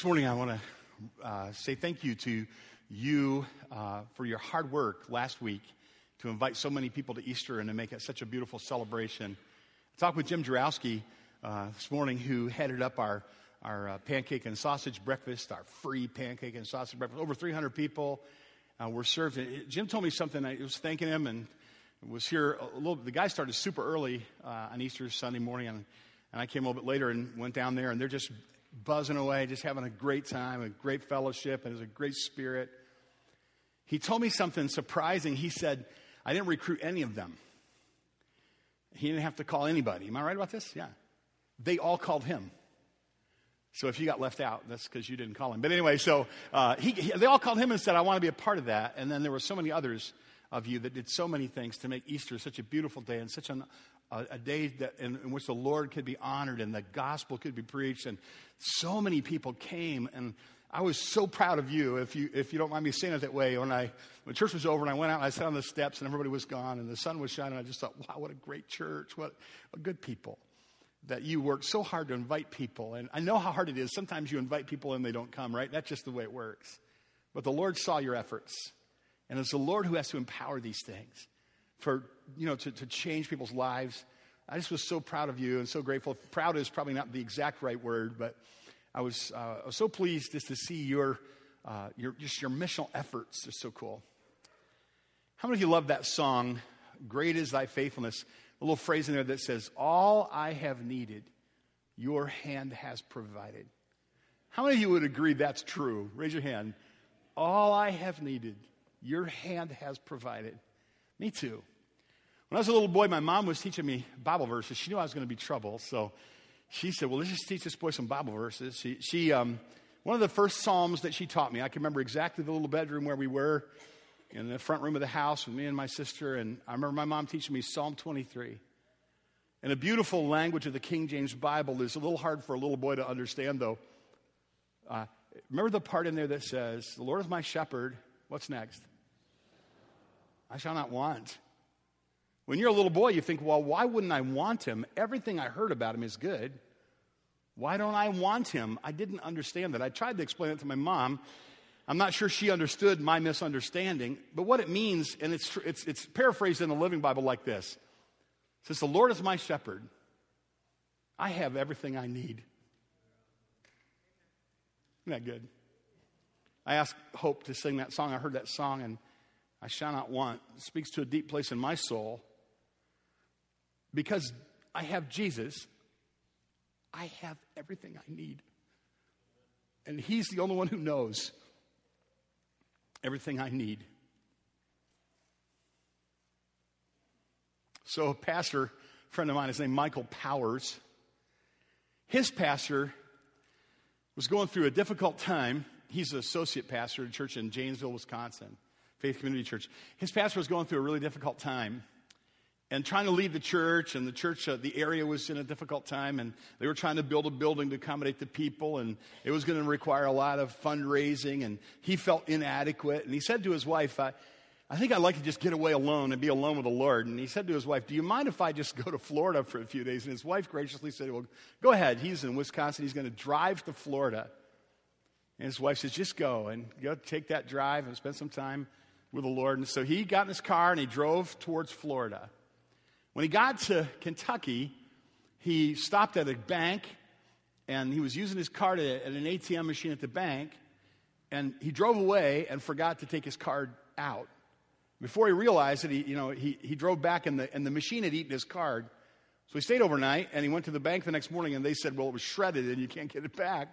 This morning, I want to uh, say thank you to you uh, for your hard work last week to invite so many people to Easter and to make it such a beautiful celebration. I talked with Jim Jarowski uh, this morning, who headed up our, our uh, pancake and sausage breakfast, our free pancake and sausage breakfast. Over 300 people uh, were served. Jim told me something. I was thanking him and was here a little. The guy started super early uh, on Easter Sunday morning, and, and I came a little bit later and went down there, and they're just buzzing away, just having a great time, a great fellowship, and it was a great spirit. He told me something surprising. He said, I didn't recruit any of them. He didn't have to call anybody. Am I right about this? Yeah. They all called him. So if you got left out, that's because you didn't call him. But anyway, so uh, he, he, they all called him and said, I want to be a part of that. And then there were so many others of you that did so many things to make Easter such a beautiful day and such an, a, a, day that, in, in which the Lord could be honored and the gospel could be preached. And so many people came, and I was so proud of you, if you, if you don't mind me saying it that way. When, I, when church was over and I went out and I sat on the steps and everybody was gone and the sun was shining, I just thought, wow, what a great church. What a good people. That you work so hard to invite people. And I know how hard it is. Sometimes you invite people and they don't come, right? That's just the way it works. But the Lord saw your efforts. And it's the Lord who has to empower these things for, you know, to, to change people's lives. I just was so proud of you and so grateful. Proud is probably not the exact right word, but I was, uh, I was so pleased just to see your, uh, your, just your missional efforts. They're so cool. How many of you love that song, Great is Thy Faithfulness? A little phrase in there that says, All I have needed, your hand has provided. How many of you would agree that's true? Raise your hand. All I have needed, your hand has provided. Me too. When I was a little boy, my mom was teaching me Bible verses. She knew I was going to be trouble, so she said, Well, let's just teach this boy some Bible verses. She, she um, one of the first Psalms that she taught me, I can remember exactly the little bedroom where we were in the front room of the house with me and my sister. And I remember my mom teaching me Psalm 23. And a beautiful language of the King James Bible is a little hard for a little boy to understand, though. Uh, remember the part in there that says, The Lord is my shepherd. What's next? I shall not want. When you're a little boy, you think, well, why wouldn't I want him? Everything I heard about him is good. Why don't I want him? I didn't understand that. I tried to explain it to my mom. I'm not sure she understood my misunderstanding, but what it means, and it's, it's, it's paraphrased in the Living Bible like this it says, The Lord is my shepherd. I have everything I need. Isn't that good? I asked Hope to sing that song. I heard that song, and I shall not want. Speaks to a deep place in my soul. Because I have Jesus, I have everything I need. And He's the only one who knows everything I need. So, a pastor, friend of mine, his name Michael Powers, his pastor was going through a difficult time. He's an associate pastor at a church in Janesville, Wisconsin, Faith Community Church. His pastor was going through a really difficult time and trying to lead the church and the church uh, the area was in a difficult time and they were trying to build a building to accommodate the people and it was going to require a lot of fundraising and he felt inadequate and he said to his wife I, I think I'd like to just get away alone and be alone with the Lord. And he said to his wife, Do you mind if I just go to Florida for a few days? And his wife graciously said, Well, go ahead. He's in Wisconsin. He's going to drive to Florida. And his wife says, Just go and go take that drive and spend some time with the Lord. And so he got in his car and he drove towards Florida. When he got to Kentucky, he stopped at a bank and he was using his card at an ATM machine at the bank. And he drove away and forgot to take his card out. Before he realized it, he, you know, he, he drove back and the, and the machine had eaten his card. So he stayed overnight and he went to the bank the next morning and they said, well, it was shredded and you can't get it back.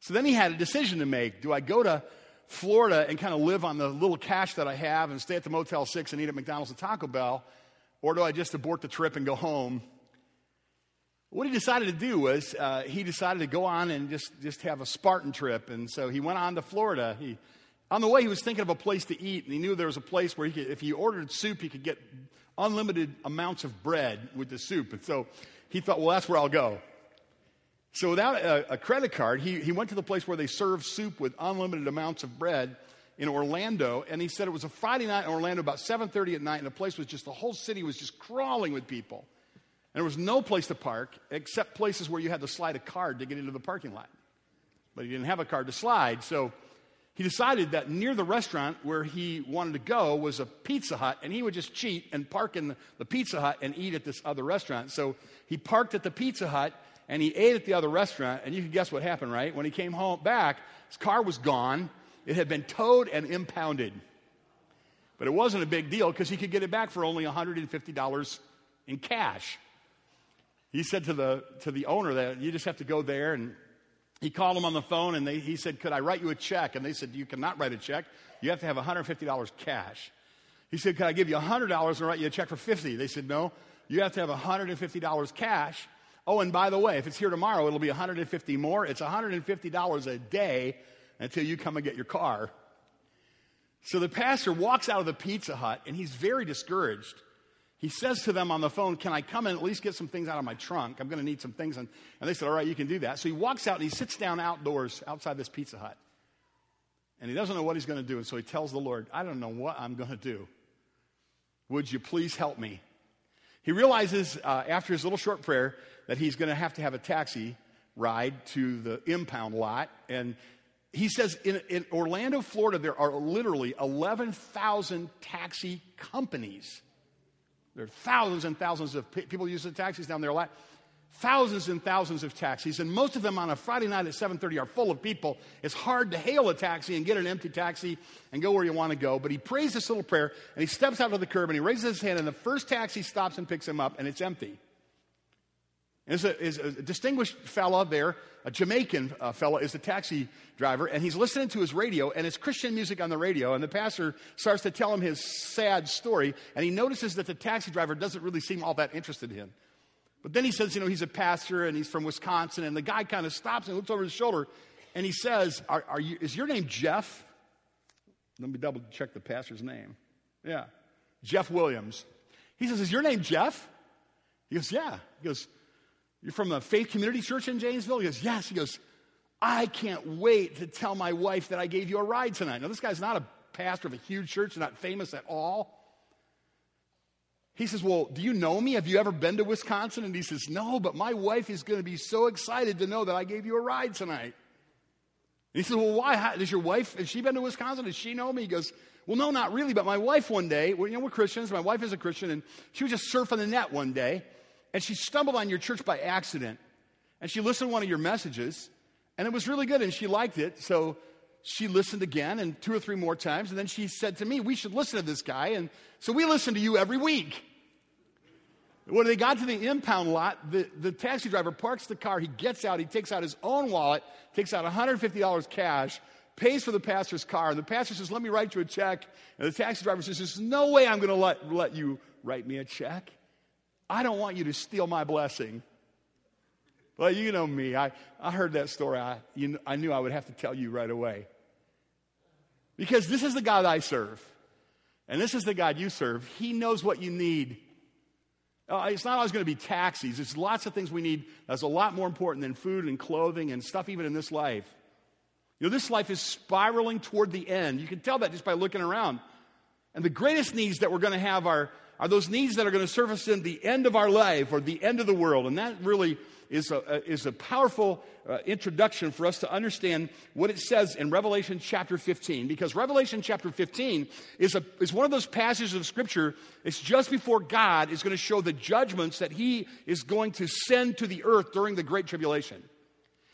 So then he had a decision to make. Do I go to Florida and kind of live on the little cash that I have and stay at the Motel 6 and eat at McDonald's and Taco Bell? Or do I just abort the trip and go home? What he decided to do was uh, he decided to go on and just, just have a Spartan trip. And so he went on to Florida. He, on the way, he was thinking of a place to eat, and he knew there was a place where he could, if he ordered soup, he could get unlimited amounts of bread with the soup. And so he thought, well, that's where I'll go. So without a, a credit card, he, he went to the place where they serve soup with unlimited amounts of bread in Orlando, and he said it was a Friday night in Orlando, about 7:30 at night, and the place was just the whole city was just crawling with people, and there was no place to park except places where you had to slide a card to get into the parking lot. but he didn't have a card to slide. So he decided that near the restaurant where he wanted to go was a Pizza Hut, and he would just cheat and park in the Pizza Hut and eat at this other restaurant. So he parked at the Pizza Hut and he ate at the other restaurant, and you can guess what happened, right? When he came home back, his car was gone. It had been towed and impounded. But it wasn't a big deal because he could get it back for only $150 in cash. He said to the, to the owner that you just have to go there and he called him on the phone and they, he said, Could I write you a check? And they said, You cannot write a check. You have to have $150 cash. He said, Could I give you $100 and write you a check for 50 They said, No, you have to have $150 cash. Oh, and by the way, if it's here tomorrow, it'll be 150 more. It's $150 a day until you come and get your car. So the pastor walks out of the Pizza Hut and he's very discouraged. He says to them on the phone, Can I come and at least get some things out of my trunk? I'm going to need some things. And, and they said, All right, you can do that. So he walks out and he sits down outdoors outside this Pizza Hut. And he doesn't know what he's going to do. And so he tells the Lord, I don't know what I'm going to do. Would you please help me? He realizes uh, after his little short prayer that he's going to have to have a taxi ride to the impound lot. And he says in, in Orlando, Florida, there are literally 11,000 taxi companies. There are thousands and thousands of people use the taxis down there a lot. Thousands and thousands of taxis, and most of them on a Friday night at 7:30 are full of people. It's hard to hail a taxi and get an empty taxi and go where you want to go. But he prays this little prayer and he steps out to the curb and he raises his hand, and the first taxi stops and picks him up, and it's empty. Is a, is a distinguished fella there, a Jamaican uh, fella, is the taxi driver, and he's listening to his radio, and it's Christian music on the radio, and the pastor starts to tell him his sad story, and he notices that the taxi driver doesn't really seem all that interested in him. But then he says, you know, he's a pastor, and he's from Wisconsin, and the guy kind of stops and looks over his shoulder, and he says, are, are you, is your name Jeff? Let me double check the pastor's name. Yeah, Jeff Williams. He says, is your name Jeff? He goes, yeah. He goes, you're from a faith community church in Janesville? He goes, Yes. He goes, I can't wait to tell my wife that I gave you a ride tonight. Now, this guy's not a pastor of a huge church, not famous at all. He says, Well, do you know me? Have you ever been to Wisconsin? And he says, No, but my wife is going to be so excited to know that I gave you a ride tonight. And he says, Well, why? How, does your wife, has she been to Wisconsin? Does she know me? He goes, Well, no, not really, but my wife one day, well, you know, we're Christians, my wife is a Christian, and she was just surfing the net one day, and she stumbled on your church by accident. And she listened to one of your messages, and it was really good, and she liked it. So she listened again and two or three more times, and then she said to me, We should listen to this guy. And so we listen to you every week. When they got to the impound lot, the, the taxi driver parks the car. He gets out, he takes out his own wallet, takes out $150 cash, pays for the pastor's car. And the pastor says, Let me write you a check. And the taxi driver says, There's no way I'm going to let, let you write me a check. I don't want you to steal my blessing. Well, you know me. I, I heard that story. I, you, I knew I would have to tell you right away. Because this is the God I serve. And this is the God you serve. He knows what you need. Uh, it's not always going to be taxis. There's lots of things we need that's a lot more important than food and clothing and stuff even in this life. You know, this life is spiraling toward the end. You can tell that just by looking around. And the greatest needs that we're going to have are are those needs that are going to surface in the end of our life or the end of the world. And that really is a, is a powerful uh, introduction for us to understand what it says in Revelation chapter 15. Because Revelation chapter 15 is, a, is one of those passages of Scripture, it's just before God is going to show the judgments that He is going to send to the earth during the Great Tribulation.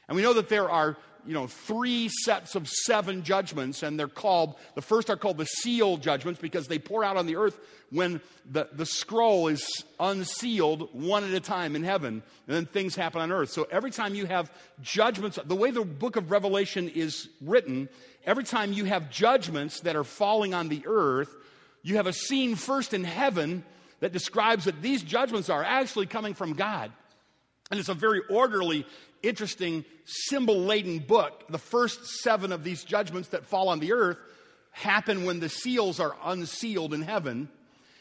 And we know that there are you know, three sets of seven judgments, and they're called, the first are called the seal judgments because they pour out on the earth when the, the scroll is unsealed one at a time in heaven, and then things happen on earth. So every time you have judgments, the way the book of Revelation is written, every time you have judgments that are falling on the earth, you have a scene first in heaven that describes that these judgments are actually coming from God. And it's a very orderly interesting symbol laden book. The first seven of these judgments that fall on the earth happen when the seals are unsealed in heaven.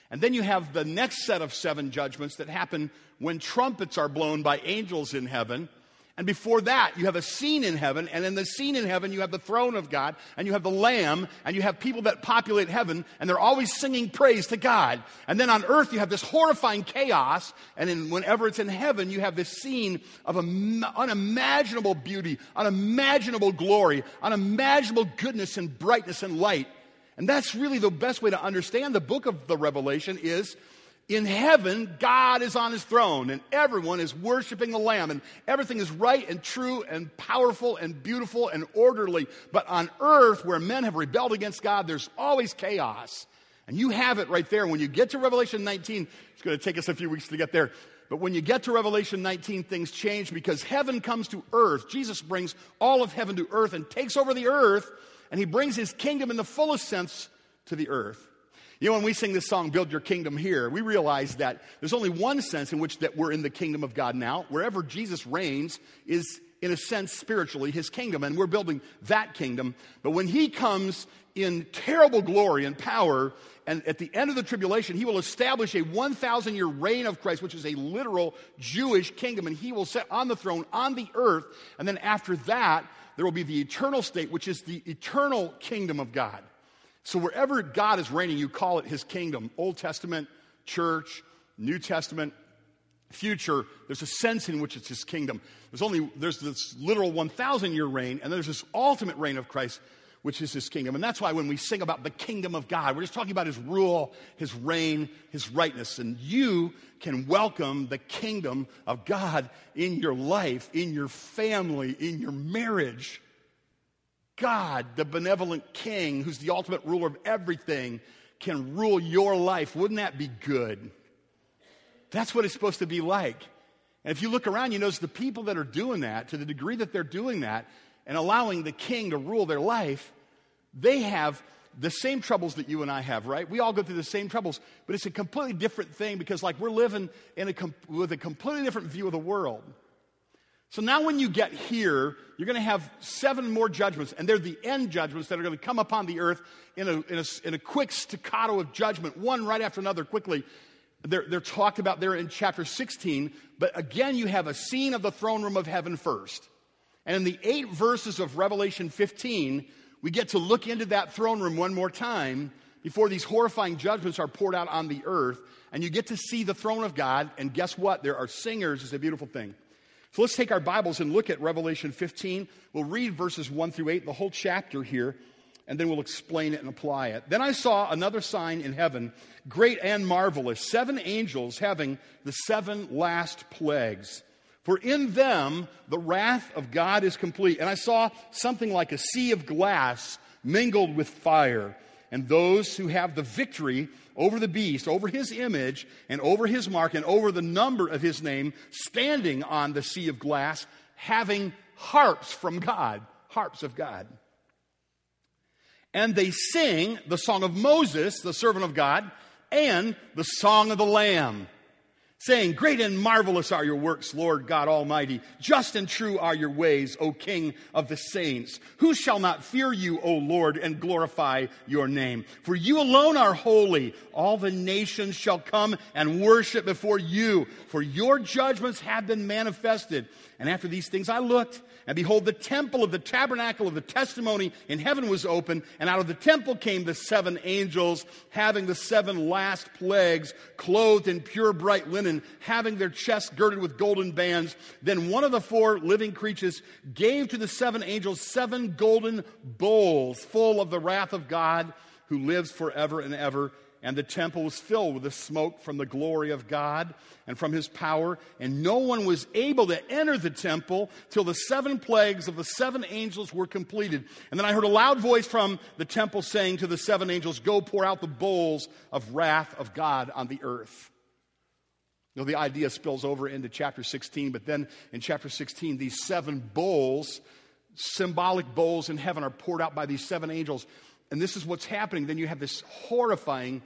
And then you have the next set of seven judgments that happen when trumpets are blown by angels in heaven. And before that, you have a scene in heaven, and in the scene in heaven, you have the throne of God, and you have the Lamb, and you have people that populate heaven, and they're always singing praise to God. And then on earth, you have this horrifying chaos, and in, whenever it's in heaven, you have this scene of unimaginable beauty, unimaginable glory, unimaginable goodness and brightness and light. And that's really the best way to understand the book of the Revelation is in heaven, God is on his throne and everyone is worshiping the Lamb and everything is right and true and powerful and beautiful and orderly. But on earth, where men have rebelled against God, there's always chaos. And you have it right there. When you get to Revelation 19, it's going to take us a few weeks to get there. But when you get to Revelation 19, things change because heaven comes to earth. Jesus brings all of heaven to earth and takes over the earth, and he brings his kingdom in the fullest sense to the earth. You know, when we sing this song, Build Your Kingdom Here, we realize that there's only one sense in which that we're in the kingdom of God now. Wherever Jesus reigns is, in a sense, spiritually his kingdom, and we're building that kingdom. But when he comes in terrible glory and power, and at the end of the tribulation, he will establish a 1,000 year reign of Christ, which is a literal Jewish kingdom, and he will sit on the throne on the earth. And then after that, there will be the eternal state, which is the eternal kingdom of God. So wherever God is reigning, you call it his kingdom. Old Testament, church, New Testament, future, there's a sense in which it's his kingdom. There's only there's this literal 1,000 year reign, and there's this ultimate reign of Christ, which is his kingdom. And that's why when we sing about the kingdom of God, we're just talking about his rule, his reign, his rightness. And you can welcome the kingdom of God in your life, in your family, in your marriage. God, the benevolent king, who's the ultimate ruler of everything, can rule your life. Wouldn't that be good? That's what it's supposed to be like. And if you look around, you notice the people that are doing that, to the degree that they're doing that and allowing the king to rule their life, they have the same troubles that you and I have, right? We all go through the same troubles, but it's a completely different thing because, like, we're living in a, with a completely different view of the world. So now, when you get here, you're going to have seven more judgments, and they're the end judgments that are going to come upon the earth in a, in a, in a quick staccato of judgment, one right after another, quickly. They're, they're talked about there in chapter 16, but again, you have a scene of the throne room of heaven first. And in the eight verses of Revelation 15, we get to look into that throne room one more time before these horrifying judgments are poured out on the earth. And you get to see the throne of God, and guess what? There are singers. It's a beautiful thing. So let's take our Bibles and look at Revelation 15. We'll read verses 1 through 8, the whole chapter here, and then we'll explain it and apply it. Then I saw another sign in heaven, great and marvelous, seven angels having the seven last plagues. For in them the wrath of God is complete. And I saw something like a sea of glass mingled with fire. And those who have the victory over the beast, over his image, and over his mark, and over the number of his name, standing on the sea of glass, having harps from God, harps of God. And they sing the song of Moses, the servant of God, and the song of the Lamb saying, Great and marvelous are your works, Lord God Almighty. Just and true are your ways, O King of the saints. Who shall not fear you, O Lord, and glorify your name? For you alone are holy. All the nations shall come and worship before you, for your judgments have been manifested. And after these things I looked, and behold, the temple of the tabernacle of the testimony in heaven was open, and out of the temple came the seven angels, having the seven last plagues, clothed in pure bright linen, having their chests girded with golden bands. Then one of the four living creatures gave to the seven angels seven golden bowls full of the wrath of God who lives forever and ever and the temple was filled with the smoke from the glory of God and from his power, and no one was able to enter the temple till the seven plagues of the seven angels were completed. And then I heard a loud voice from the temple saying to the seven angels, Go pour out the bowls of wrath of God on the earth. You know, the idea spills over into chapter 16, but then in chapter 16, these seven bowls, symbolic bowls in heaven, are poured out by these seven angels and this is what's happening, then you have this horrifying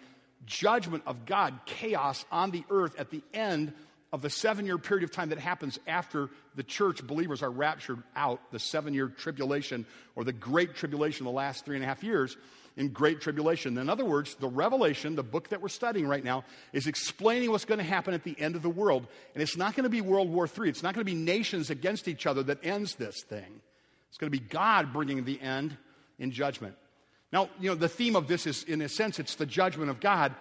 judgment of God, chaos on the earth at the end of the seven year period of time that happens after the church believers are raptured out, the seven year tribulation or the great tribulation, the last three and a half years. In great tribulation. In other words, the Revelation, the book that we're studying right now, is explaining what's going to happen at the end of the world. And it's not going to be World War III. It's not going to be nations against each other that ends this thing. It's going to be God bringing the end in judgment. Now, you know, the theme of this is, in a sense, it's the judgment of God.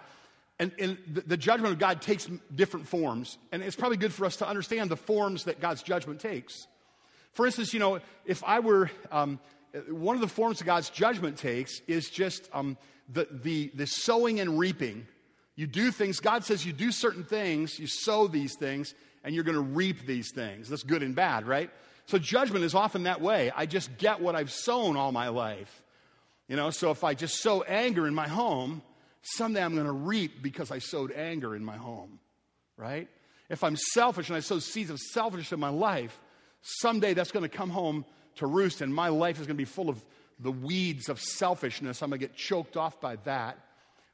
And, and the, the, judgment of God takes different forms. And it's probably good for us to understand the forms that God's judgment takes. For instance, you know, if I were, um, one of the forms that God's judgment takes is just um, the, the, the sowing and reaping. You do things, God says you do certain things, you sow these things, and you're going to reap these things. That's good and bad, right? So judgment is often that way. I just get what I've sown all my life. You know, so if I just sow anger in my home, someday I'm going to reap because I sowed anger in my home, right? If I'm selfish and I sow seeds of selfishness in my life, someday that's going to come home to roost and my life is going to be full of the weeds of selfishness. I'm going to get choked off by that.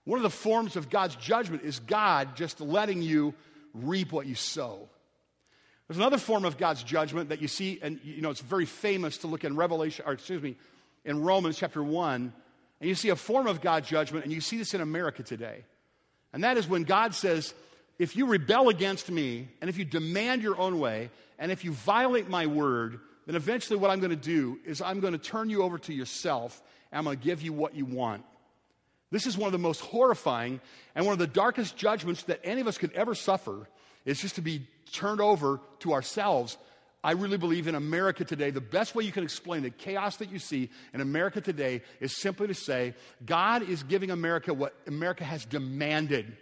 One of the forms of God's judgment is God just letting you reap what you sow. There's another form of God's judgment that you see, and you know, it's very famous to look in Revelation, or excuse me, in Romans chapter 1, and you see a form of God's judgment, and you see this in America today. And that is when God says, if you rebel against me, and if you demand your own way, and if you violate my word, then eventually what I'm going to do is I'm going to turn you over to yourself, and I'm going to give you what you want. This is one of the most horrifying and one of the darkest judgments that any of us could ever suffer is just to be turned over to ourselves I really believe in America today, the best way you can explain the chaos that you see in America today is simply to say God is giving America what America has demanded.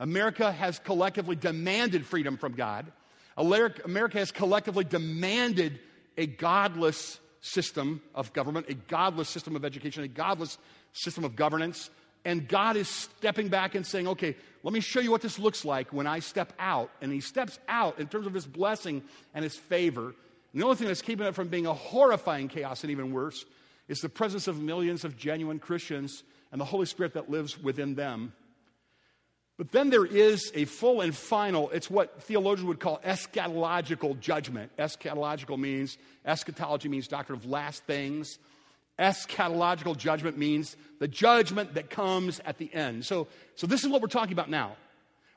America has collectively demanded freedom from God. America has collectively demanded a godless system of government, a godless system of education, a godless system of governance. And God is stepping back and saying, okay, let me show you what this looks like when I step out. And He steps out in terms of His blessing and His favor. And the only thing that's keeping it from being a horrifying chaos and even worse is the presence of millions of genuine Christians and the Holy Spirit that lives within them. But then there is a full and final, it's what theologians would call eschatological judgment. Eschatological means, eschatology means doctrine of last things. Eschatological judgment means the judgment that comes at the end. So, so this is what we're talking about now.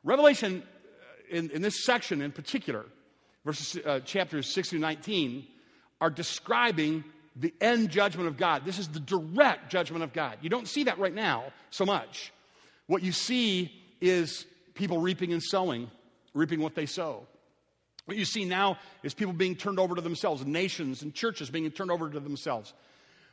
Revelation, uh, in, in this section in particular, verses uh, chapters 6 through 19, are describing the end judgment of God. This is the direct judgment of God. You don't see that right now so much. What you see is people reaping and sowing, reaping what they sow. What you see now is people being turned over to themselves, nations and churches being turned over to themselves.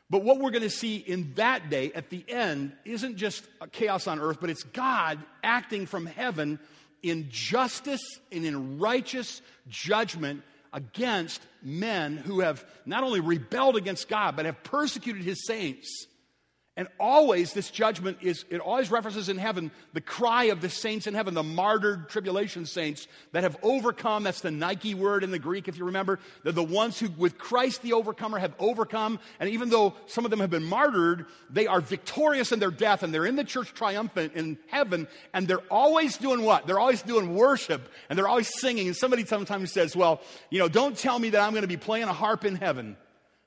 But what we're going to see in that day at the end isn't just chaos on earth, but it's God acting from heaven in justice and in righteous judgment against men who have not only rebelled against God, but have persecuted his saints. And always, this judgment is, it always references in heaven the cry of the saints in heaven, the martyred tribulation saints that have overcome. That's the Nike word in the Greek, if you remember. They're the ones who, with Christ the overcomer, have overcome. And even though some of them have been martyred, they are victorious in their death and they're in the church triumphant in heaven. And they're always doing what? They're always doing worship and they're always singing. And somebody sometimes says, well, you know, don't tell me that I'm going to be playing a harp in heaven.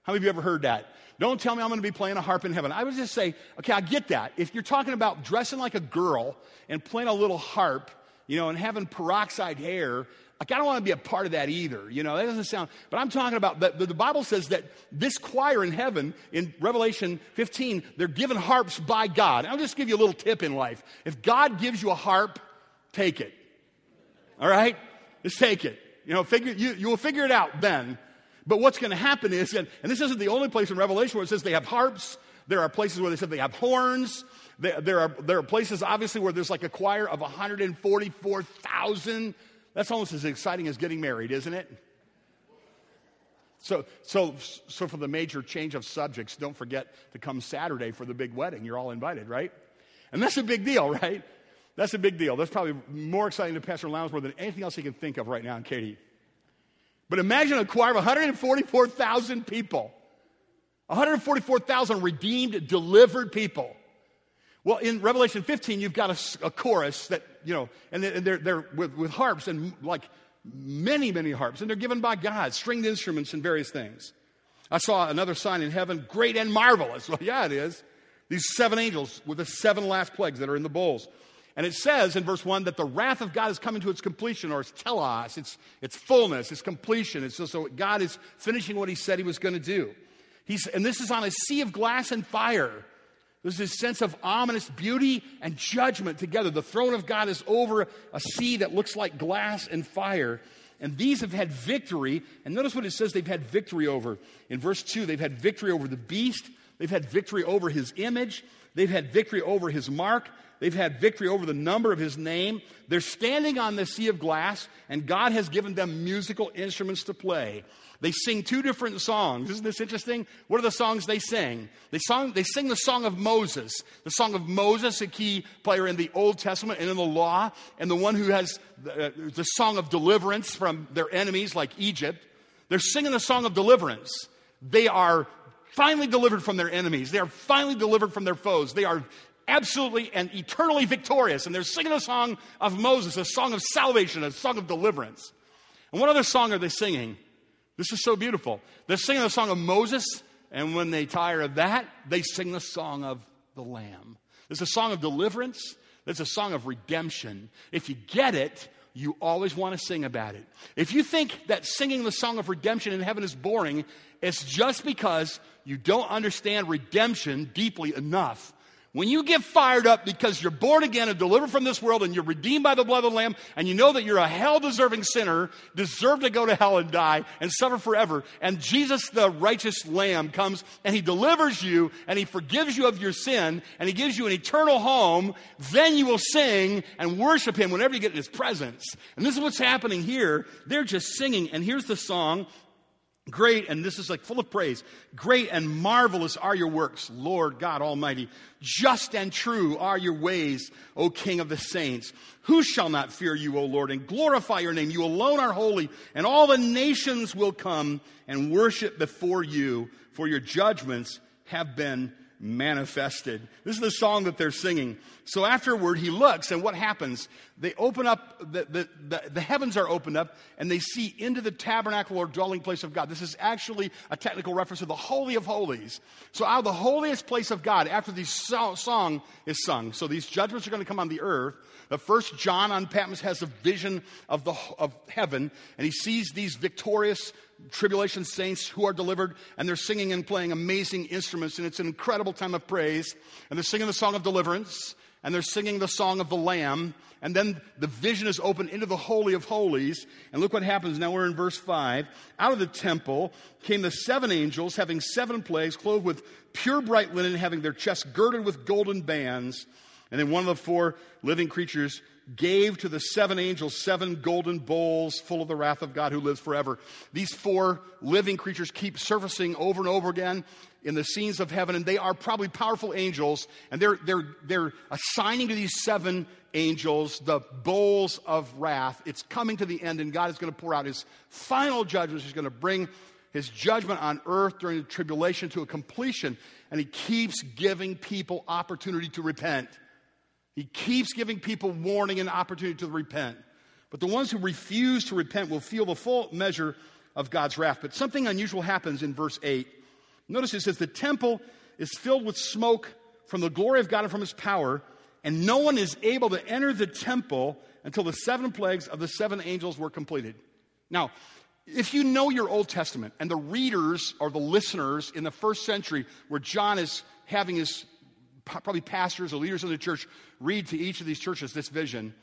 How many of you ever heard that? Don't tell me I'm going to be playing a harp in heaven. I would just say, okay, I get that. If you're talking about dressing like a girl and playing a little harp, you know, and having peroxide hair, like I don't want to be a part of that either. You know, that doesn't sound, but I'm talking about the, the Bible says that this choir in heaven in Revelation 15, they're given harps by God. I'll just give you a little tip in life. If God gives you a harp, take it. All right? Just take it. You know, figure, you, you will figure it out then. But what's going to happen is, and, and, this isn't the only place in Revelation where it says they have harps. There are places where they said they have horns. There, there, are, there are places, obviously, where there's like a choir of 144,000. That's almost as exciting as getting married, isn't it? So, so, so for the major change of subjects, don't forget to come Saturday for the big wedding. You're all invited, right? And that's a big deal, right? That's a big deal. That's probably more exciting to Pastor Lounsmore than anything else he can think of right now Katy. But imagine a choir of 144,000 people. 144,000 redeemed, delivered people. Well, in Revelation 15, you've got a, a chorus that, you know, and they're, they're with, with harps and like many, many harps, and they're given by God, stringed instruments and various things. I saw another sign in heaven, great and marvelous. Well, yeah, it is. These seven angels with the seven last plagues that are in the bowls. And it says in verse 1 that the wrath of God is coming to its completion, or its telos, its, its fullness, its completion. It's just so God is finishing what he said he was going to do. He's, and this is on a sea of glass and fire. There's this sense of ominous beauty and judgment together. The throne of God is over a sea that looks like glass and fire. And these have had victory. And notice what it says they've had victory over. In verse 2, they've had victory over the beast, they've had victory over his image, they've had victory over his mark, They've had victory over the number of his name. They're standing on the sea of glass, and God has given them musical instruments to play. They sing two different songs. Isn't this interesting? What are the songs they sing? They, song, they sing the song of Moses. The song of Moses, a key player in the Old Testament and in the law, and the one who has the, uh, the song of deliverance from their enemies like Egypt. They're singing the song of deliverance. They are finally delivered from their enemies. They are finally delivered from their foes. They are absolutely and eternally victorious. And they're singing a song of Moses, a song of salvation, a song of deliverance. And what other song are they singing? This is so beautiful. They're singing the song of Moses, and when they tire of that, they sing the song of the Lamb. It's a song of deliverance, it's a song of redemption. If you get it, you always want to sing about it. If you think that singing the song of redemption in heaven is boring, it's just because you don't understand redemption deeply enough when you get fired up because you're born again and delivered from this world and you're redeemed by the blood of the Lamb and you know that you're a hell deserving sinner, deserve to go to hell and die and suffer forever, and Jesus, the righteous Lamb, comes and he delivers you and he forgives you of your sin and he gives you an eternal home, then you will sing and worship him whenever you get in his presence. And this is what's happening here. They're just singing. And here's the song Great, and this is like full of praise. Great and marvelous are your works, Lord God Almighty. Just and true are your ways, O King of the saints. Who shall not fear you, O Lord, and glorify your name? You alone are holy, and all the nations will come and worship before you, for your judgments have been manifested. This is the song that they're singing. So afterward, he looks, and what happens? They open up, the, the, the, the, heavens are opened up, and they see into the tabernacle or dwelling place of God. This is actually a technical reference to the Holy of Holies. So out of the holiest place of God, after the song is sung, so these judgments are going to come on the earth. The first John on Patmos has a vision of, the, of heaven, and he sees these victorious tribulation saints who are delivered, and they're singing and playing amazing instruments, and it's an incredible time of praise. And they're singing the song of deliverance, and they're singing the song of the Lamb, and then the vision is opened into the Holy of Holies. And look what happens. Now we're in verse 5. Out of the temple came the seven angels, having seven plagues, clothed with pure bright linen, having their chests girded with golden bands. And then one of the four living creatures gave to the seven angels seven golden bowls full of the wrath of God who lives forever. These four living creatures keep surfacing over and over again in the scenes of heaven, and they are probably powerful angels, and they're, they're, they're assigning to these seven angels the bowls of wrath. It's coming to the end, and God is going to pour out his final judgment. He's going to bring his judgment on earth during the tribulation to a completion, and he keeps giving people opportunity to repent. He keeps giving people warning and opportunity to repent. But the ones who refuse to repent will feel the full measure of God's wrath. But something unusual happens in verse 8. Notice it says, The temple is filled with smoke from the glory of God and from his power, and no one is able to enter the temple until the seven plagues of the seven angels were completed. Now, if you know your Old Testament and the readers or the listeners in the first century where John is having his probably pastors or leaders of the church read to each of these churches this vision,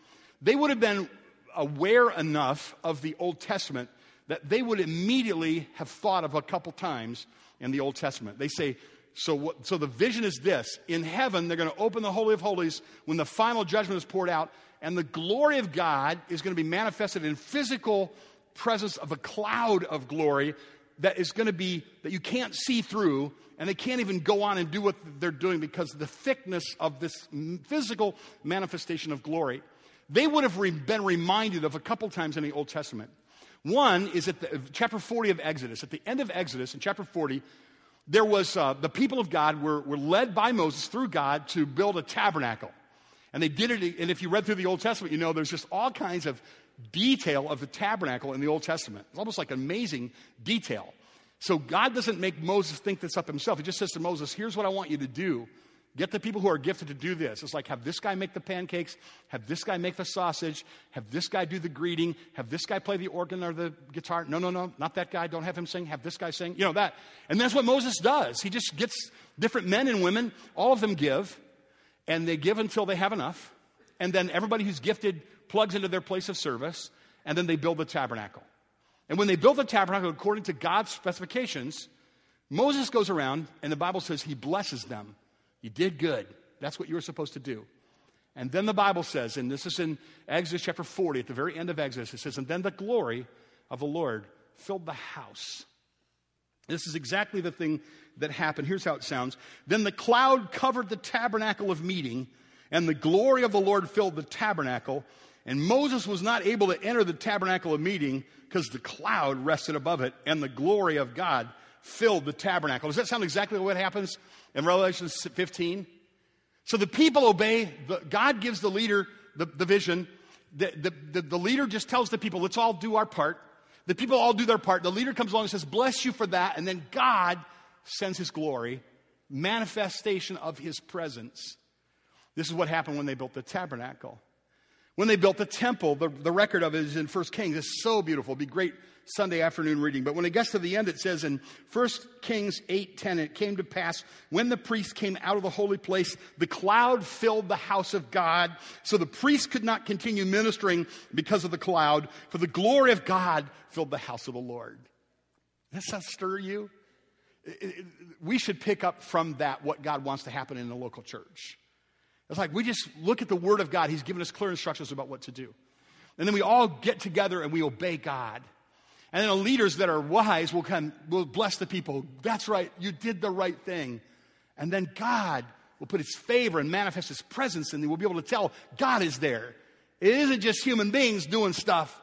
they would have been aware enough of the Old Testament that they would immediately have thought of a couple times in the Old Testament. They say, so, what, so the vision is this in heaven, they're going to open the Holy of Holies when the final judgment is poured out, and the glory of God is going to be manifested in physical presence of a cloud of glory that is going to be that you can't see through and they can't even go on and do what they're doing because of the thickness of this physical manifestation of glory. They would have re- been reminded of a couple times in the Old Testament. One is at the, chapter 40 of Exodus. At the end of Exodus, in chapter 40, there was uh, the people of God were, were led by Moses through God to build a tabernacle. And they did it, and if you read through the Old Testament, you know there's just all kinds of detail of the tabernacle in the Old Testament. It's almost like amazing detail. So God doesn't make Moses think this up himself. He just says to Moses, Here's what I want you to do. Get the people who are gifted to do this. It's like have this guy make the pancakes, have this guy make the sausage, have this guy do the greeting, have this guy play the organ or the guitar. No, no, no, not that guy. Don't have him sing. Have this guy sing. You know that. And that's what Moses does. He just gets different men and women, all of them give, and they give until they have enough. And then everybody who's gifted plugs into their place of service, and then they build the tabernacle. And when they built the tabernacle according to God's specifications, Moses goes around, and the Bible says he blesses them. You did good. That's what you were supposed to do. And then the Bible says, and this is in Exodus chapter 40, at the very end of Exodus, it says, And then the glory of the Lord filled the house. This is exactly the thing that happened. Here's how it sounds Then the cloud covered the tabernacle of meeting, and the glory of the Lord filled the tabernacle. And Moses was not able to enter the tabernacle of meeting because the cloud rested above it, and the glory of God filled the tabernacle. Does that sound exactly what happens in Revelation 15? So the people obey, the, God gives the leader the, the vision. The, the, the, the leader just tells the people, let's all do our part. The people all do their part. The leader comes along and says, bless you for that. And then God sends his glory, manifestation of his presence. This is what happened when they built the tabernacle. When they built the temple, the, the record of it is in 1 Kings. It's so beautiful. It'd be great Sunday afternoon reading. But when it gets to the end, it says in 1 Kings 8 10, it came to pass when the priest came out of the holy place, the cloud filled the house of God. So the priest could not continue ministering because of the cloud, for the glory of God filled the house of the Lord. Does that stir you? we should pick up from that what God wants to happen in the local church. It's like we just look at the Word of God. He's given us clear instructions about what to do. And then we all get together and we obey God. And then the leaders that are wise will come, will bless the people. That's right, you did the right thing. And then God will put his favor and manifest his presence, and we'll be able to tell God is there. It isn't just human beings doing stuff.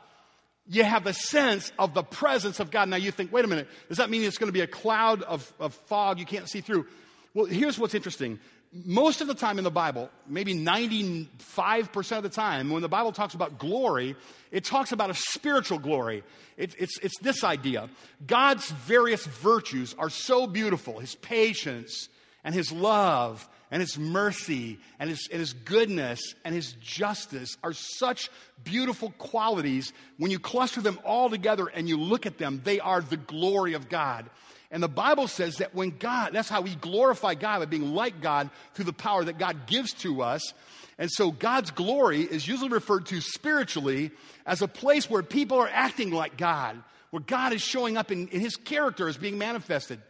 You have the sense of the presence of God. Now you think, wait a minute, does that mean it's going to be a cloud of, of fog you can't see through? Well, here's what's interesting most of the time in the Bible, maybe 95% of the time, when the Bible talks about glory, it talks about a spiritual glory. It, it's, it's this idea God's various virtues are so beautiful His patience, and His love, and His mercy, and His, and his goodness, and His justice are such beautiful qualities. When you cluster them all together and you look at them, they are the glory of God. And the Bible says that when God, that's how we glorify God by being like God through the power that God gives to us. And so God's glory is usually referred to spiritually as a place where people are acting like God, where God is showing up in, his character is being manifested.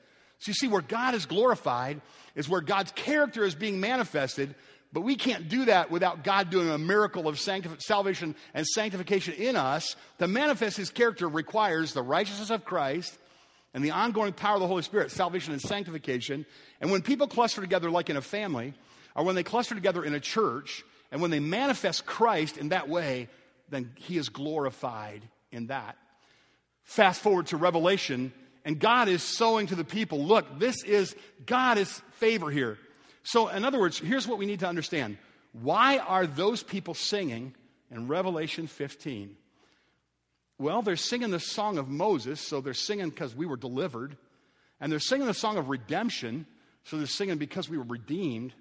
So you see, where God is glorified is where God's character is being manifested, but we can't do that without God doing a miracle of sanctif- salvation and sanctification in us. To manifest his character requires the righteousness of Christ and the ongoing power of the Holy Spirit, salvation and sanctification. And when people cluster together like in a family, or when they cluster together in a church, and when they manifest Christ in that way, then he is glorified in that. Fast forward to Revelation, and God is sowing to the people look, this is God is favor here. So, in other words, here's what we need to understand. Why are those people singing in Revelation 15? Well, they're singing the song of Moses, so they're singing because we were delivered. And they're singing the song of redemption, so they're singing because we were redeemed.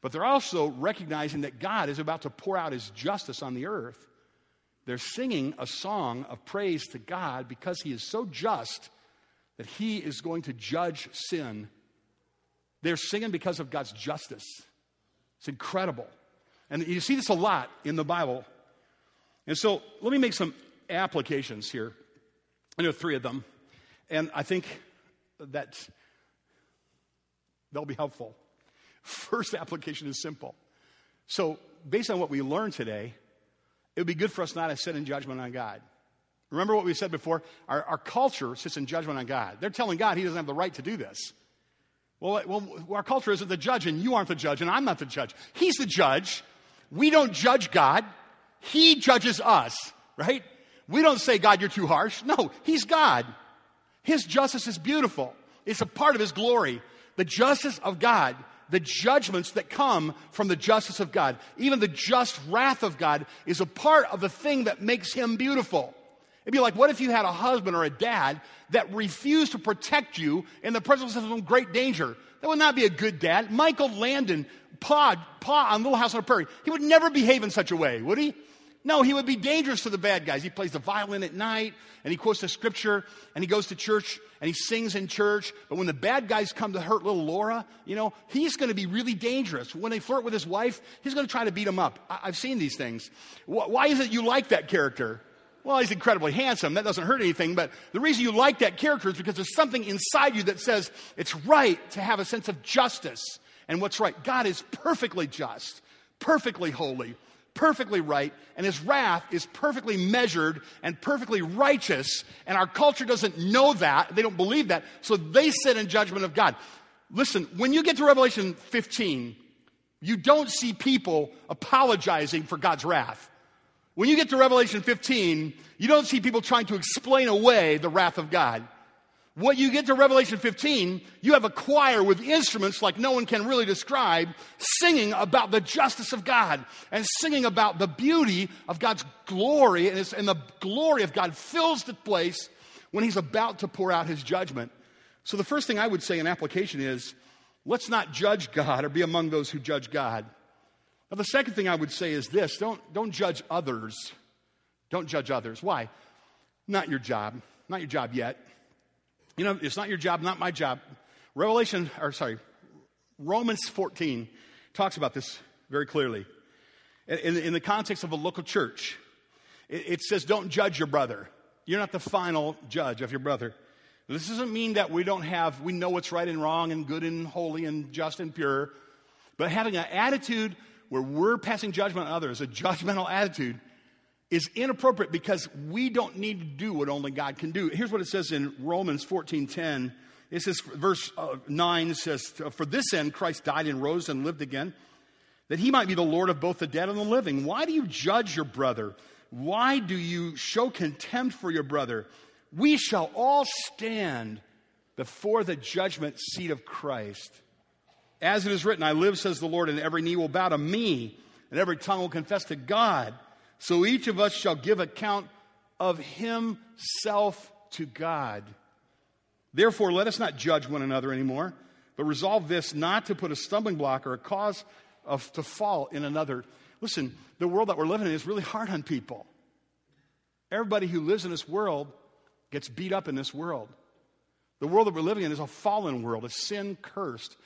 But they're also recognizing that God is about to pour out his justice on the earth. They're singing a song of praise to God because he is so just that he is going to judge sin. They're singing because of God's justice. It's incredible. And you see this a lot in the Bible. And so let me make some applications here. I know three of them, and I think that they'll be helpful. First application is simple. So, based on what we learned today, it would be good for us not to sit in judgment on God. Remember what we said before? Our, our culture sits in judgment on God. They're telling God he doesn't have the right to do this. Well, uh, well, our culture isn't the judge, and you aren't the judge, and I'm not the judge. He's the judge. We don't judge God, He judges us, right? We don't say, God, you're too harsh. No, He's God. His justice is beautiful, it's a part of His glory. The justice of God, the judgments that come from the justice of God, even the just wrath of God, is a part of the thing that makes Him beautiful. It'd be like, what if you had a husband or a dad that refused to protect you in the presence of some great danger? That would not be a good dad. Michael Landon, Pa, Pa on Little House on the Prairie, he would never behave in such a way, would he? No, he would be dangerous to the bad guys. He plays the violin at night and he quotes the scripture and he goes to church and he sings in church. But when the bad guys come to hurt little Laura, you know, he's going to be really dangerous. When they flirt with his wife, he's going to try to beat him up. I- have seen these things. Why is it you like that character? Well, he's incredibly handsome. That doesn't hurt anything. But the reason you like that character is because there's something inside you that says it's right to have a sense of justice and what's right. God is perfectly just, perfectly holy, perfectly right, and his wrath is perfectly measured and perfectly righteous. And our culture doesn't know that. They don't believe that. So they sit in judgment of God. Listen, when you get to Revelation 15, you don't see people apologizing for God's wrath. When you get to Revelation 15, you don't see people trying to explain away the wrath of God. What you get to Revelation 15, you have a choir with instruments like no one can really describe, singing about the justice of God and singing about the beauty of God's glory. And, and the glory of God fills the place when He's about to pour out His judgment. So, the first thing I would say in application is let's not judge God or be among those who judge God. Now, the second thing I would say is this don't, don't judge others. Don't judge others. Why? Not your job. Not your job yet. You know, it's not your job, not my job. Revelation, or sorry, Romans 14 talks about this very clearly. In, in the context of a local church, it, it says, don't judge your brother. You're not the final judge of your brother. This doesn't mean that we don't have, we know what's right and wrong and good and holy and just and pure. But having an attitude where we're passing judgment on others, a judgmental attitude, is inappropriate because we don't need to do what only God can do. Here's what it says in Romans 14:10. It says, verse uh, 9 says, For this end Christ died and rose and lived again, that he might be the Lord of both the dead and the living. Why do you judge your brother? Why do you show contempt for your brother? We shall all stand before the judgment seat of Christ. As it is written, I live, says the Lord, and every knee will bow to me, and every tongue will confess to God. So each of us shall give account of himself to God. Therefore, let us not judge one another anymore, but resolve this not to put a stumbling block or a cause of, to fall in another. Listen, the world that we're living in is really hard on people. Everybody who lives in this world gets beat up in this world. The world that we're living in is a fallen world, a sin cursed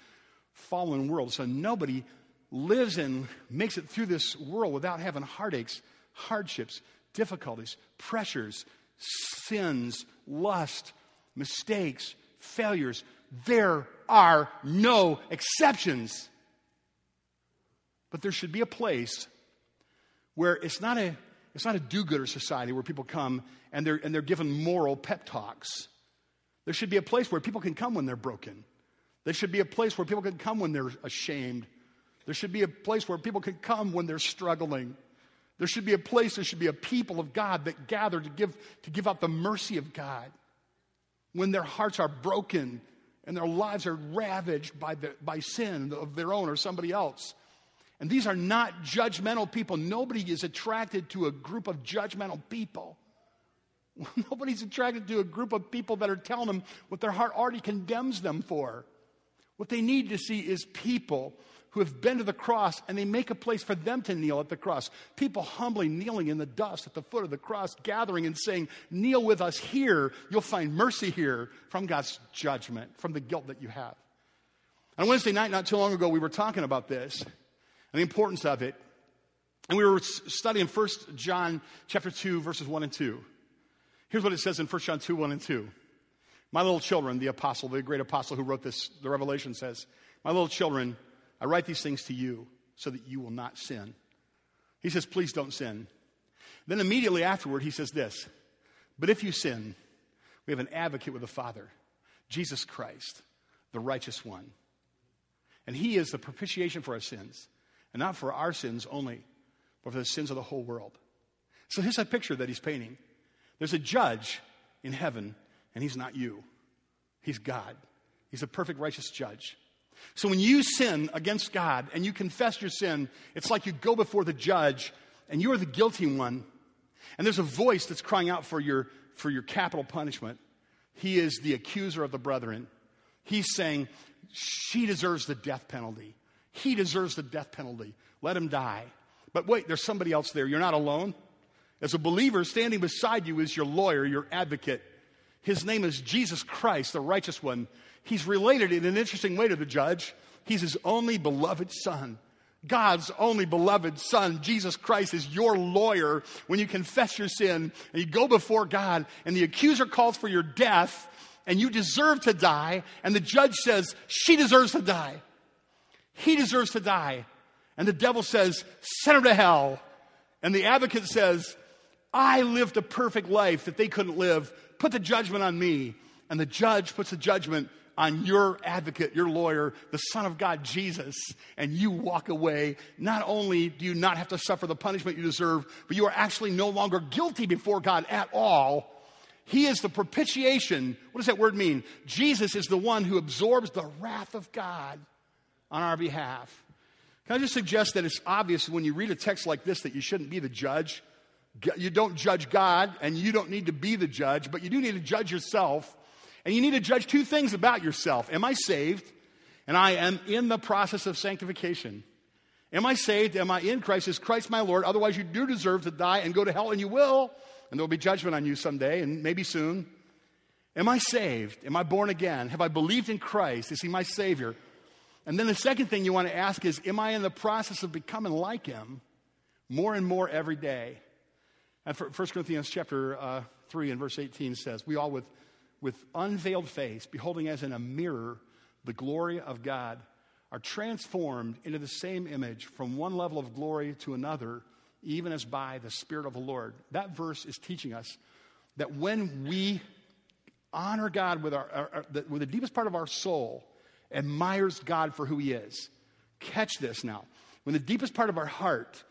fallen world. So nobody lives and makes it through this world without having heartaches, hardships, difficulties, pressures, sins, lust, mistakes, failures. There are no exceptions. But there should be a place where it's not a, it's not a do gooder society where people come and they're, and they're given moral pep talks. There should be a place where people can come when they're broken. There should be a place where people can come when they're ashamed. There should be a place where people can come when they're struggling. There should be a place, there should be a people of God that gather to give, to give out the mercy of God when their hearts are broken and their lives are ravaged by, the, by sin of their own or somebody else. And these are not judgmental people. Nobody is attracted to a group of judgmental people. Nobody's attracted to a group of people that are telling them what their heart already condemns them for. What they need to see is people who have been to the cross and they make a place for them to kneel at the cross. People humbly kneeling in the dust at the foot of the cross, gathering and saying, Kneel with us here. You'll find mercy here from God's judgment, from the guilt that you have. On Wednesday night, not too long ago, we were talking about this and the importance of it. And we were studying 1 John chapter 2, verses 1 and 2. Here's what it says in 1 John 2, 1 and 2. My little children, the apostle, the great apostle who wrote this, the Revelation says, My little children, I write these things to you so that you will not sin. He says, Please don't sin. Then immediately afterward, he says this But if you sin, we have an advocate with the Father, Jesus Christ, the righteous one. And he is the propitiation for our sins, and not for our sins only, but for the sins of the whole world. So here's a picture that he's painting. There's a judge in heaven and He's not you. He's God. He's a perfect, righteous judge. So when you sin against God and you confess your sin, it's like you go before the judge and you are the guilty one. And there's a voice that's crying out for your, for your capital punishment. He is the accuser of the brethren. He's saying, She deserves the death penalty. He deserves the death penalty. Let him die. But wait, there's somebody else there. You're not alone. As a believer, standing beside you is your lawyer, your advocate. His name is Jesus Christ, the righteous one. He's related in an interesting way to the judge. He's his only beloved son. God's only beloved son, Jesus Christ, is your lawyer when you confess your sin and you go before God and the accuser calls for your death and you deserve to die and the judge says, she deserves to die. He deserves to die. And the devil says, send her to hell. And the advocate says, I lived a perfect life that they couldn't live. Put the judgment on me. And the judge puts the judgment on your advocate, your lawyer, the Son of God, Jesus, and you walk away, not only do you not have to suffer the punishment you deserve, but you are actually no longer guilty before God at all. He is the propitiation. What does that word mean? Jesus is the one who absorbs the wrath of God on our behalf. Can I just suggest that it's obvious when you read a text like this that you shouldn't be the judge? You don't judge God, and you don't need to be the judge, but you do need to judge yourself and you need to judge two things about yourself. Am I saved? And I am in the process of sanctification. Am I saved? Am I in Christ? Is Christ my Lord? Otherwise, you do deserve to die and go to hell, and you will. And there will be judgment on you someday, and maybe soon. Am I saved? Am I born again? Have I believed in Christ? Is He my Savior? And then the second thing you want to ask is Am I in the process of becoming like Him more and more every day? And 1 Corinthians chapter uh, 3 and verse 18 says, We all with with unveiled face, beholding as in a mirror the glory of God, are transformed into the same image from one level of glory to another, even as by the Spirit of the Lord. That verse is teaching us that when we honor God with, our, our, our the, with the deepest part of our soul, admires God for who He is. Catch this now. When the deepest part of our heart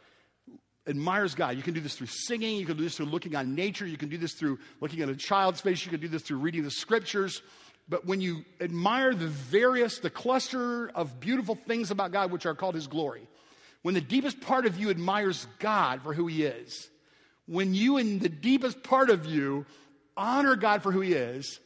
admires God. You can do this through singing, you can do this through looking on nature, you can do this through looking at a child's face, you can do this through reading the scriptures. But when you admire the various, the cluster of beautiful things about God, which are called His glory, when the deepest part of you admires God for who He is, when you, in the deepest part of you, honor God for who He is,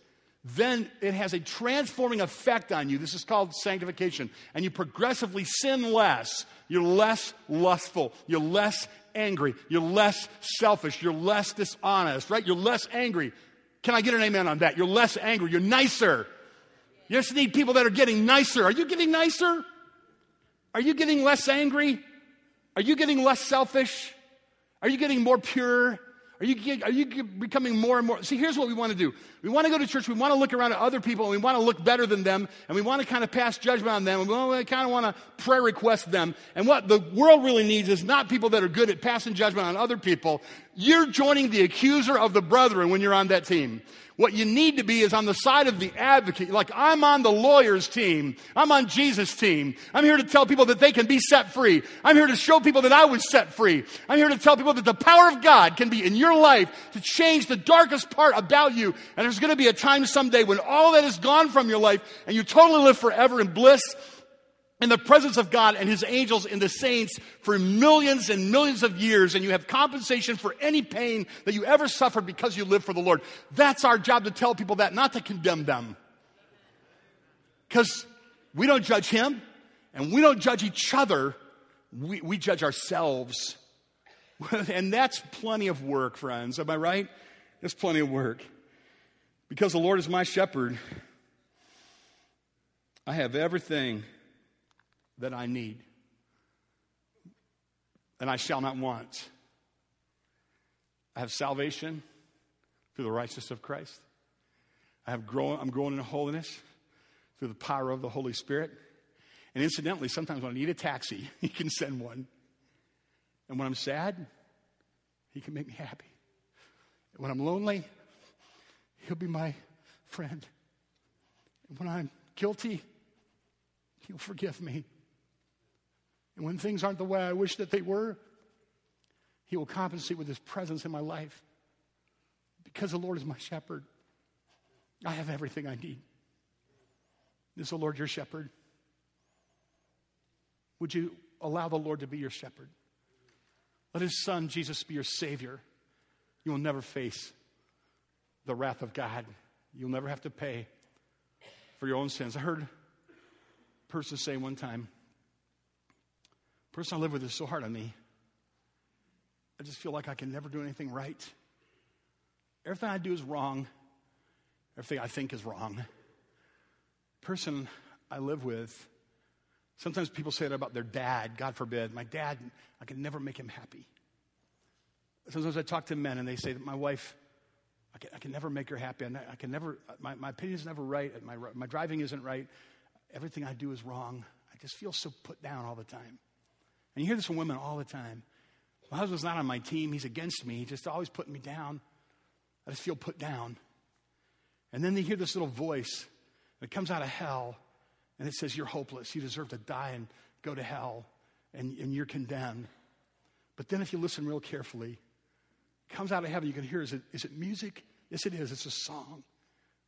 then it has a transforming effect on you. This is called sanctification. And you progressively sin less. You're less lustful. You're less angry. You're less selfish. You're less dishonest, right? You're less angry. Can I get an amen on that? You're less angry. You're nicer. You just need people that are getting nicer. Are you getting nicer? Are you getting less angry? Are you getting less selfish? Are you getting more pure? Are you, are you becoming more and more? See, here's what we want to do. We want to go to church. We want to look around at other people and we want to look better than them and we want to kind of pass judgment on them and we kind of want to prayer request them. And what the world really needs is not people that are good at passing judgment on other people. You're joining the accuser of the brethren when you're on that team. What you need to be is on the side of the advocate. Like, I'm on the lawyer's team. I'm on Jesus' team. I'm here to tell people that they can be set free. I'm here to show people that I was set free. I'm here to tell people that the power of God can be in your life to change the darkest part about you. And there's going to be a time someday when all that is gone from your life and you totally live forever in bliss in the presence of God and His angels and the saints for millions and millions of years, and you have compensation for any pain that you ever suffered because you live for the Lord. That's our job to tell people that, not to condemn them. Because we don't judge Him and we don't judge each other, we, we judge ourselves. and that's plenty of work, friends. Am I right? It's plenty of work. Because the Lord is my shepherd, I have everything that I need, and I shall not want. I have salvation through the righteousness of Christ. I have grown, I'm growing in holiness through the power of the Holy Spirit. And incidentally, sometimes when I need a taxi, He can send one. And when I'm sad, He can make me happy. And when I'm lonely, He'll be my friend. And when I'm guilty, He'll forgive me. And when things aren't the way I wish that they were, He will compensate with His presence in my life. Because the Lord is my shepherd, I have everything I need. Is the Lord your shepherd? Would you allow the Lord to be your shepherd? Let His Son, Jesus, be your Savior. You'll never face the wrath of God. You'll never have to pay for your own sins. I heard a person say one time, person I live with is so hard on me. I just feel like I can never do anything right. Everything I do is wrong. Everything I think is wrong. Person I live with, sometimes people say that about their dad, God forbid. My dad, I can never make him happy. Sometimes I talk to men and they say that my wife, I can, I can never make her happy. I can never, my, my opinion is never right. My, my driving isn't right. Everything I do is wrong. I just feel so put down all the time. And you hear this from women all the time. My husband's not on my team. He's against me. He's just always putting me down. I just feel put down. And then they hear this little voice that comes out of hell and it says, You're hopeless. You deserve to die and go to hell and, and you're condemned. But then if you listen real carefully, it comes out of heaven, you can hear is it, is it music? Yes, it is. It's a song.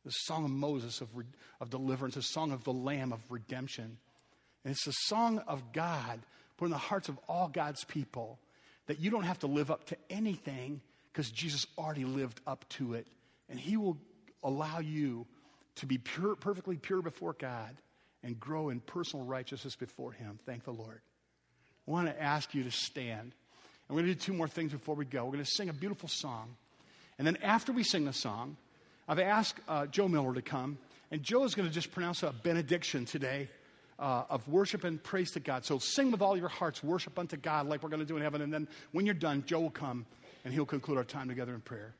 The song of Moses of, of deliverance, a song of the Lamb of redemption. And it's a song of God put in the hearts of all God's people that you don't have to live up to anything because Jesus already lived up to it. And He will allow you to be pure, perfectly pure before God and grow in personal righteousness before Him. Thank the Lord. I want to ask you to stand. And we're going to do two more things before we go. We're going to sing a beautiful song. And then after we sing the song, I've asked uh, Joe Miller to come. And Joe is going to just pronounce a benediction today uh, of worship and praise to God. So sing with all your hearts, worship unto God like we're going to do in heaven. And then when you're done, Joe will come and he'll conclude our time together in prayer.